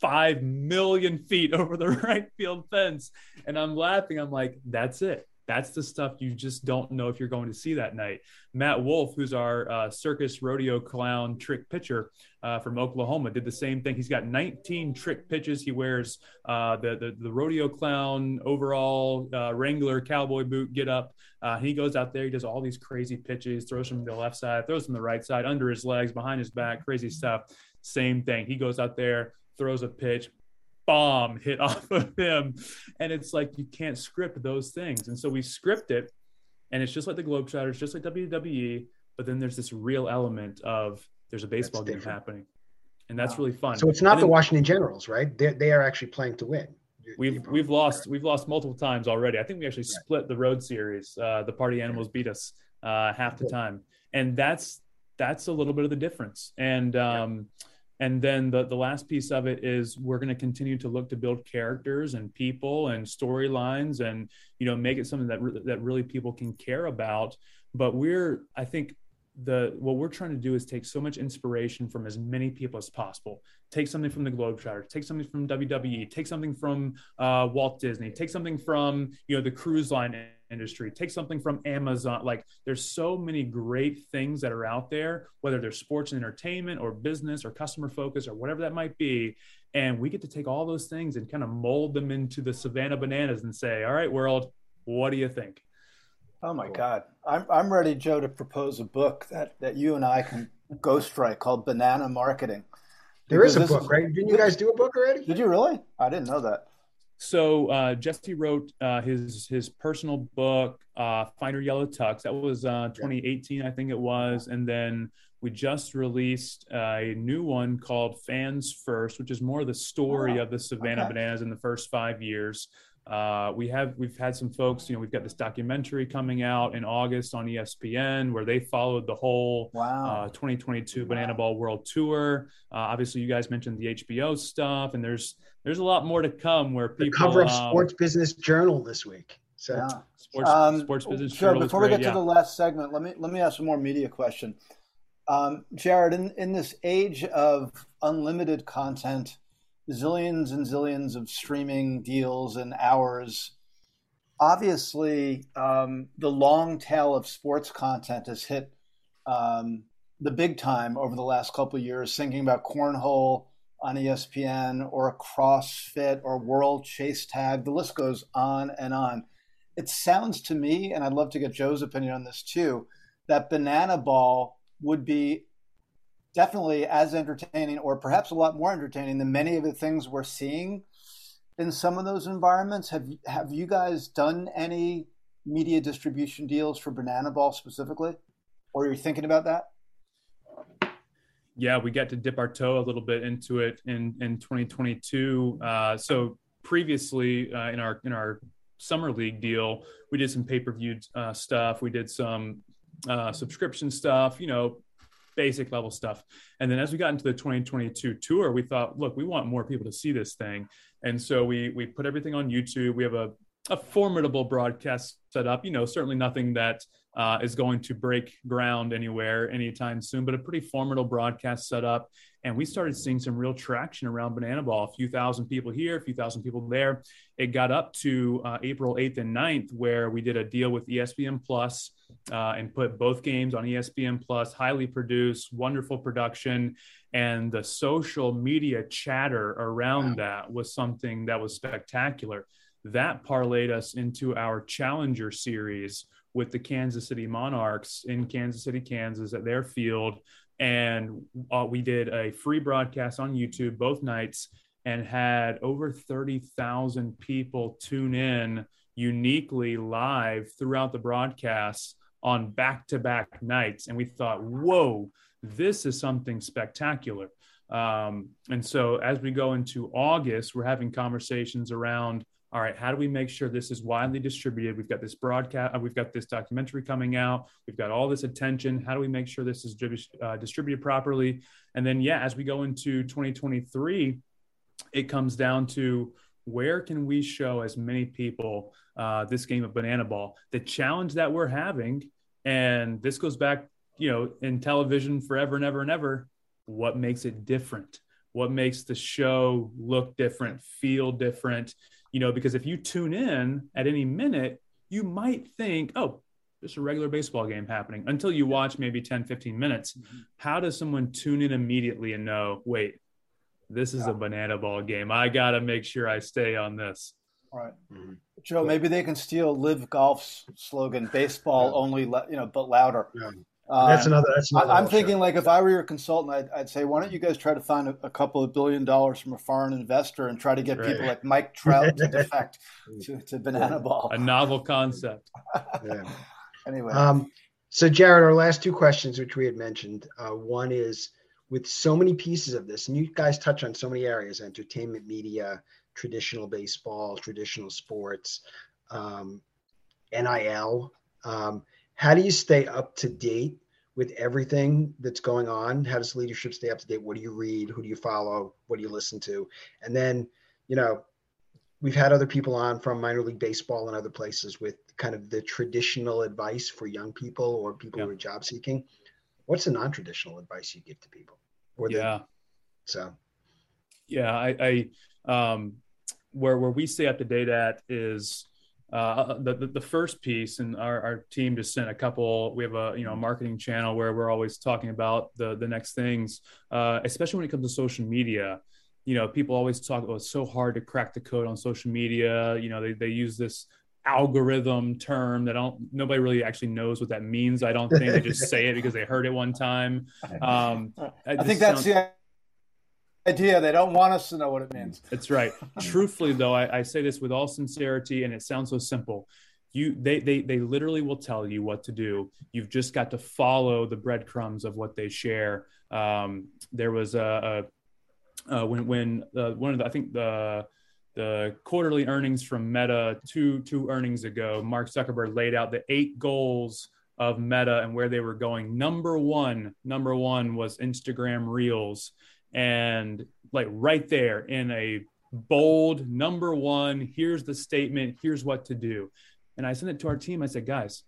five million feet over the right field fence. And I'm laughing. I'm like, that's it. That's the stuff you just don't know if you're going to see that night. Matt Wolf, who's our uh, circus rodeo clown trick pitcher uh, from Oklahoma, did the same thing. He's got 19 trick pitches. He wears uh, the, the, the rodeo clown overall uh, Wrangler cowboy boot get up. Uh, he goes out there. He does all these crazy pitches. Throws from the left side, throws from the right side, under his legs, behind his back, crazy stuff. Same thing. He goes out there throws a pitch, bomb hit off of him. And it's like you can't script those things. And so we script it, and it's just like the Globetrotters, just like WWE, but then there's this real element of there's a baseball game happening. And that's wow. really fun. So it's not the Washington Generals, right? They're, they are actually playing to win. We've we've lost we've lost multiple times already. I think we actually right. split the road series. Uh, the Party Animals beat us uh, half the time, and that's that's a little bit of the difference. And um, yeah. And then the the last piece of it is we're going to continue to look to build characters and people and storylines, and you know make it something that re- that really people can care about. But we're I think the what we're trying to do is take so much inspiration from as many people as possible. Take something from the Globetrotters, take something from WWE, take something from uh, Walt Disney, take something from you know the cruise line industry, take something from Amazon. Like there's so many great things that are out there, whether they're sports and entertainment or business or customer focus or whatever that might be. And we get to take all those things and kind of mold them into the Savannah bananas and say, all right, world, what do you think? Oh my God. I'm, I'm ready, Joe, to propose a book that, that you and I can ghostwrite called Banana Marketing. There is a book, is, right? Didn't you guys do a book already? Did you really? I didn't know that. So uh, Jesse wrote uh, his his personal book, uh, Find Yellow Tux. That was uh, 2018, I think it was, and then we just released a new one called Fans First, which is more the story oh, of the Savannah okay. Bananas in the first five years. Uh, we have we've had some folks. You know, we've got this documentary coming out in August on ESPN where they followed the whole wow. uh, 2022 wow. Banana Ball World Tour. Uh, obviously, you guys mentioned the HBO stuff, and there's there's a lot more to come. Where people the cover of um, Sports Business Journal this week. So yeah. sports, um, sports business sure, journal. Before we get yeah. to the last segment, let me let me ask one more media question. Um, Jared, in, in this age of unlimited content zillions and zillions of streaming deals and hours. Obviously, um, the long tail of sports content has hit um, the big time over the last couple of years. Thinking about cornhole on ESPN or CrossFit or World Chase Tag, the list goes on and on. It sounds to me, and I'd love to get Joe's opinion on this too, that Banana Ball would be definitely as entertaining or perhaps a lot more entertaining than many of the things we're seeing in some of those environments. Have have you guys done any media distribution deals for Banana Ball specifically, or are you thinking about that? Yeah, we got to dip our toe a little bit into it in in 2022. Uh, so previously uh, in our in our summer league deal, we did some pay per view uh, stuff. We did some uh, subscription stuff. You know, basic level stuff. And then as we got into the 2022 tour, we thought, look, we want more people to see this thing. And so we we put everything on YouTube. We have a a formidable broadcast set up. You know, certainly nothing that uh, is going to break ground anywhere anytime soon, but a pretty formidable broadcast set up. And we started seeing some real traction around Banana Ball. A few thousand people here, a few thousand people there. It got up to uh, April 8th and 9th, where we did a deal with ESPN Plus uh, and put both games on ESPN Plus, highly produced, wonderful production. And the social media chatter around that was something that was spectacular. That parlayed us into our Challenger series with the Kansas City Monarchs in Kansas City, Kansas at their field. And uh, we did a free broadcast on YouTube both nights and had over 30,000 people tune in uniquely live throughout the broadcast on back to back nights. And we thought, whoa, this is something spectacular. Um, and so as we go into August, we're having conversations around all right, how do we make sure this is widely distributed? We've got this broadcast, uh, we've got this documentary coming out, we've got all this attention. How do we make sure this is uh, distributed properly? And then, yeah, as we go into 2023, it comes down to where can we show as many people uh, this game of banana ball the challenge that we're having and this goes back you know in television forever and ever and ever what makes it different what makes the show look different feel different you know because if you tune in at any minute you might think oh just a regular baseball game happening until you watch maybe 10 15 minutes mm-hmm. how does someone tune in immediately and know wait this is yeah. a banana ball game. I got to make sure I stay on this. All right. mm-hmm. Joe, maybe they can steal LIV Golf's slogan, baseball yeah. only, you know, but louder. Yeah. Uh, that's another. That's another I'm thinking like if I were your consultant, I'd, I'd, say, why don't you guys try to find a, a, couple of billion dollars from a foreign investor and try to get right. people like Mike Trout to defect to, to Banana Ball. A novel concept. yeah. Anyway. Um, so Jared, our last two questions, which we had mentioned, uh, one is with so many pieces of this, and you guys touch on so many areas: entertainment, media, traditional baseball, traditional sports, um, NIL. Um, how do you stay up to date with everything that's going on? How does leadership stay up to date? What do you read? Who do you follow? What do you listen to? And then, you know, we've had other people on from minor league baseball and other places with kind of the traditional advice for young people or people yeah. who are job seeking. What's the non-traditional advice you give to people? Or yeah. so. Yeah, I, I um, where where we stay up to date at is uh, the, the, the first piece, and our, our team just sent a couple. We have a you know a marketing channel where we're always talking about the the next things, uh, especially when it comes to social media. You know, people always talk about oh, it's so hard to crack the code on social media. You know, they they use this algorithm term that don't nobody really actually knows what that means. I don't think they just say it because they heard it one time. Um, I think that's sounds, the idea. They don't want us to know what it means. That's right. Truthfully, though, I, I, say this with all sincerity, and it sounds so simple. You, they, they, they literally will tell you what to do. You've just got to follow the breadcrumbs of what they share. Um, there was a, a when when uh, one of the I think the the quarterly earnings from Meta two two earnings ago, Mark Zuckerberg laid out the eight goals of Meta and where they were going. Number one, number one was Instagram Reels and like right there in a bold number one here's the statement here's what to do. And i sent it to our team. I said guys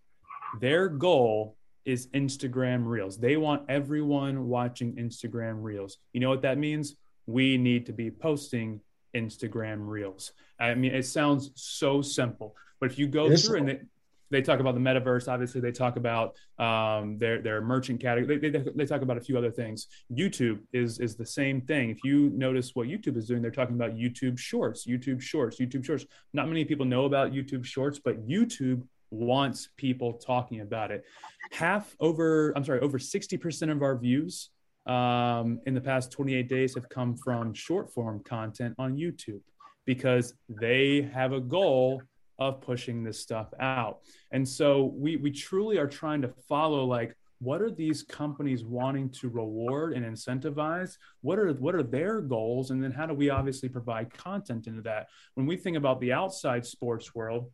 their goal is instagram reels. They want everyone watching instagram reels. You know what that means? We need to be posting instagram reels. I mean it sounds so simple but if you go through and they talk about the metaverse. Obviously, they talk about um, their their merchant category. They, they, they, talk about a few other things. YouTube is is the same thing. If you notice what YouTube is doing, they're talking about YouTube Shorts, YouTube Shorts, YouTube Shorts. Not many people know about YouTube Shorts, but YouTube wants people talking about it. Half over, I'm sorry, over 60% of our views um, in the past 28 days have come from short form content on YouTube because they have a goal of pushing this stuff out. And so we we truly are trying to follow like what are these companies wanting to reward and incentivize? What are what are their goals? And then how do we obviously provide content into that? When we think about the outside sports world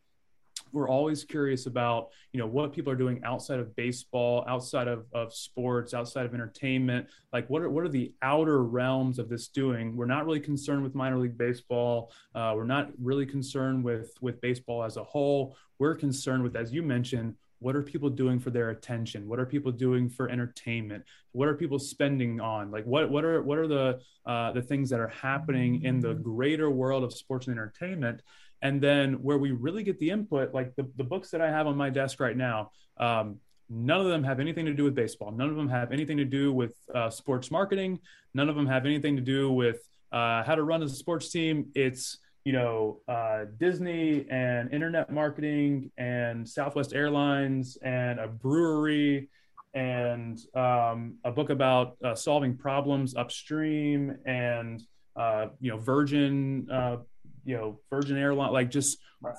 we're always curious about you know what people are doing outside of baseball outside of, of sports outside of entertainment. Like what are, what are the outer realms of this doing? We're not really concerned with minor league baseball. Uh, we're not really concerned with with baseball as a whole. We're concerned with as you mentioned what are people doing for their attention? What are people doing for entertainment? What are people spending on? Like what what are what are the uh, the things that are happening in the greater world of sports and entertainment and then where we really get the input, like the, the books that I have on my desk right now, um, none of them have anything to do with baseball. None of them have anything to do with uh, sports marketing. None of them have anything to do with uh, how to run a sports team. It's you know uh, Disney and internet marketing and Southwest Airlines and a brewery and um, a book about uh, solving problems upstream and uh, you know Virgin uh, you know Virgin Airline, like just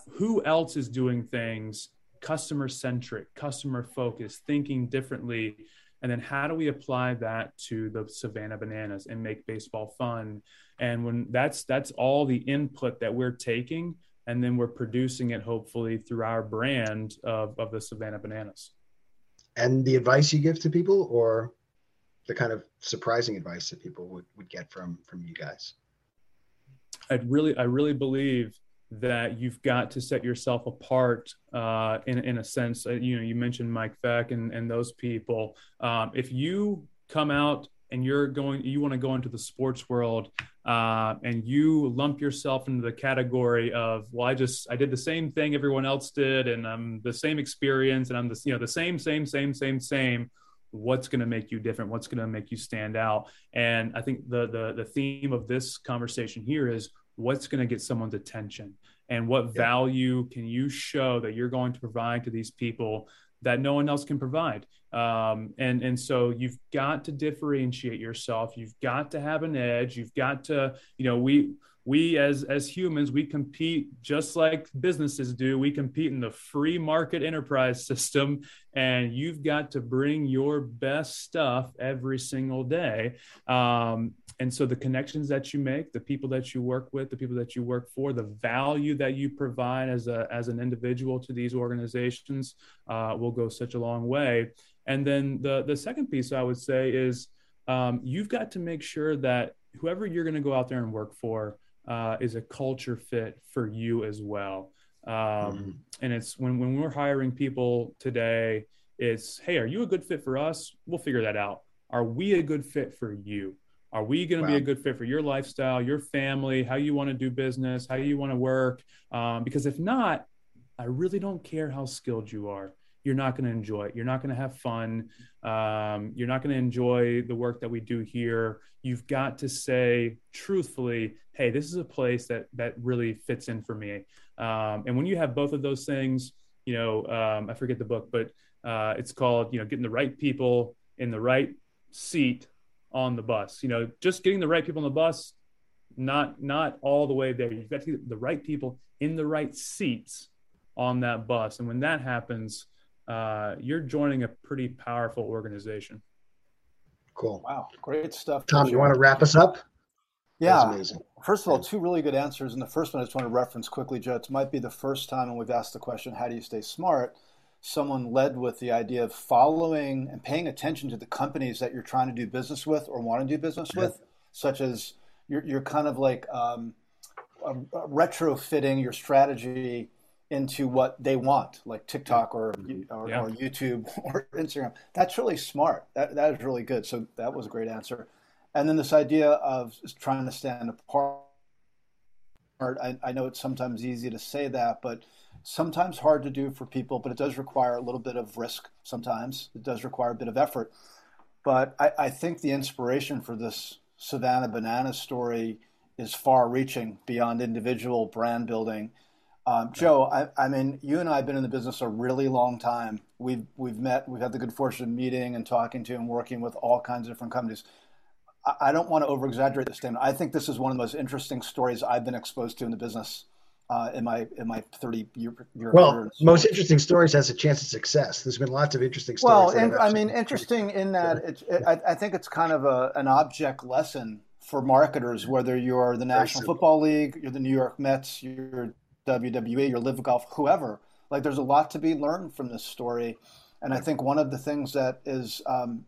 who else is doing things customer centric, customer focused, thinking differently, and then how do we apply that to the Savannah Bananas and make baseball fun? And when that's that's all the input that we're taking, and then we're producing it hopefully through our brand of, of the Savannah Bananas. And the advice you give to people, or the kind of surprising advice that people would, would get from from you guys? I really, I really believe that you've got to set yourself apart uh, in, in a sense. Uh, you know, you mentioned Mike Veeck and, and those people. Um, if you come out and you're going, you want to go into the sports world uh, and you lump yourself into the category of, well, I just, I did the same thing everyone else did and I'm the same experience and I'm the, you know, the same, same, same, same, same what's going to make you different what's going to make you stand out and i think the the the theme of this conversation here is what's going to get someone's attention and what value can you show that you're going to provide to these people that no one else can provide Um, and and so you've got to differentiate yourself. You've got to have an edge. You've got to, you know, we we as as humans we compete just like businesses do. We compete in the free market enterprise system and you've got to bring your best stuff every single day. Um, and so the connections that you make the people that you work with the people that you work for the value that you provide as a as an individual to these organizations uh, will go such a long way. And then the the second piece i would say is um, you've got to make sure that whoever you're going to go out there and work for uh, is a culture fit for you as well. Um, mm-hmm. And it's when, when we're hiring people today, it's, hey, are you a good fit for us? We'll figure that out. Are we a good fit for you? Are we going to wow. be a good fit for your lifestyle, your family, how you want to do business, how you want to work? Um, because if not, I really don't care how skilled you are you're not going to enjoy it. You're not going to have fun. Um, you're not going to enjoy the work that we do here. You've got to say truthfully, "Hey, this is a place that that really fits in for me." Um, and when you have both of those things, you know, um, I forget the book, but uh, it's called, you know, getting the right people in the right seat on the bus. You know, just getting the right people on the bus, not not all the way there. You've got to get the right people in the right seats on that bus, and when that happens uh, you're joining a pretty powerful organization. Cool. Wow. Great stuff. Tom, you want to wrap us up? Yeah. Amazing. First of all, two really good answers. And the first one I just want to reference quickly, Joe. It might be the first time when we've asked the question, how do you stay smart? Someone led with the idea of following and paying attention to the companies that you're trying to do business with or want to do business yeah. with, such as you're, you're kind of like um, retrofitting your strategy into what they want, like TikTok or mm-hmm. or, yeah. or, YouTube or Instagram. That's really smart. That that is really good. So that was a great answer. And then this idea of trying to stand apart. I, I know it's sometimes easy to say that, but sometimes hard to do for people. But it does require a little bit of risk. Sometimes it does require a bit of effort. But I, I think the inspiration for this Savannah Banana story is far-reaching beyond individual brand building um, Joe, I, I, mean, you and I have been in the business a really long time. We've we've met, we've had the good fortune of meeting and talking to and working with all kinds of different companies. I, I don't want to over exaggerate this statement. I think this is one of the most interesting stories I've been exposed to in the business uh, in my in my thirty year, year well, career. most interesting stories has a chance of success. There's been lots of interesting stories. Well, and, I mean, interesting in that it's, it, I, I think it's kind of a, an object lesson for marketers, whether you're the National Football League, you're the New York Mets, you're WWE or LIV Golf, whoever. Like there's a lot to be learned from this story, and I think one of the things that is um,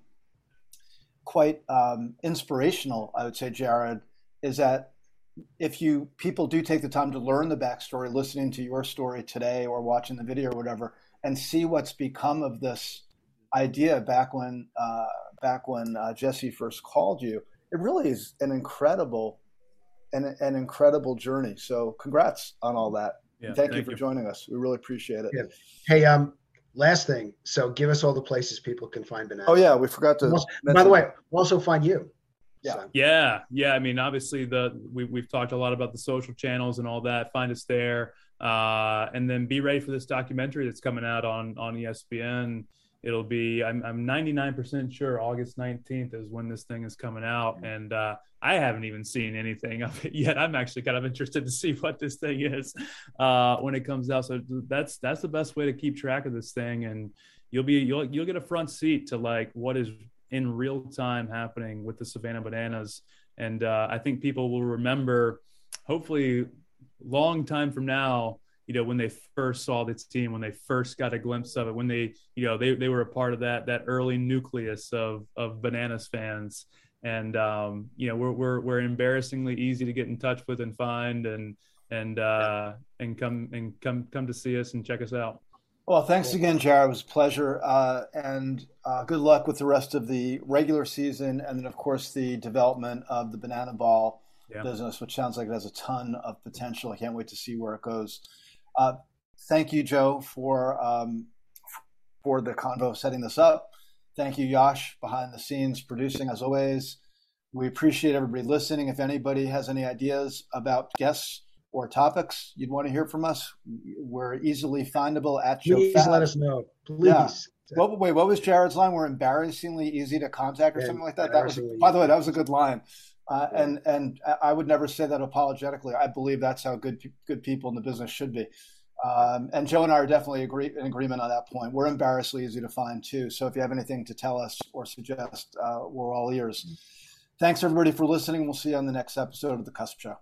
quite um, inspirational, I would say, Jared, is that if you people do take the time to learn the backstory, listening to your story today or watching the video or whatever, and see what's become of this idea back when uh, back when uh, Jesse first called you, it really is an incredible an, an incredible journey. So congrats on all that. Yeah, thank, thank, you for you. joining us. We really appreciate it. Yeah. Hey, um, last thing. So give us all the places people can find Banana. Oh yeah, we forgot to. Also, by the way, we'll also find you. Yeah. So. Yeah. Yeah. I mean, obviously the we, we've talked a lot about the social channels and all that. Find us there. Uh, and then be ready for this documentary that's coming out on on ESPN it'll be I'm, I'm 99% sure august 19th is when this thing is coming out and uh, i haven't even seen anything of it yet. I'm actually kind of interested to see what this thing is uh, when it comes out. So that's that's the best way to keep track of this thing. And you'll be you'll you'll get a front seat to like what is in real time happening with the savannah bananas. And uh, i think people will remember hopefully long time from now you know when they first saw this team when they first got a glimpse of it when they you know they, they were a part of that that early nucleus of of bananas fans and um, you know we're, we're we're embarrassingly easy to get in touch with and find and and uh, and come and come come to see us and check us out. Well thanks again jared. It was a pleasure. Uh, and uh, good luck with the rest of the regular season and then of course the development of the banana ball yeah. business which sounds like it has a ton of potential. I can't wait to see where it goes. Uh, thank you, Joe, for um, for the convo setting this up. Thank you, Yash, behind the scenes producing as always. We appreciate everybody listening. If anybody has any ideas about guests or topics you'd want to hear from us, we're easily findable at Joe. Please let us know. Please. Yeah. what, wait, what was Jared's line? We're embarrassingly easy to contact, or something like that. That was, by the way, that was a good line. Uh, yeah. And and I would never say that apologetically. I believe that's how good good people in the business should be. Um, and Joe and I are definitely agree, in agreement on that point. We're embarrassingly easy to find too. So if you have anything to tell us or suggest, uh, we're all ears. Mm-hmm. Thanks everybody for listening. We'll see you on the next episode of the CUSP Show.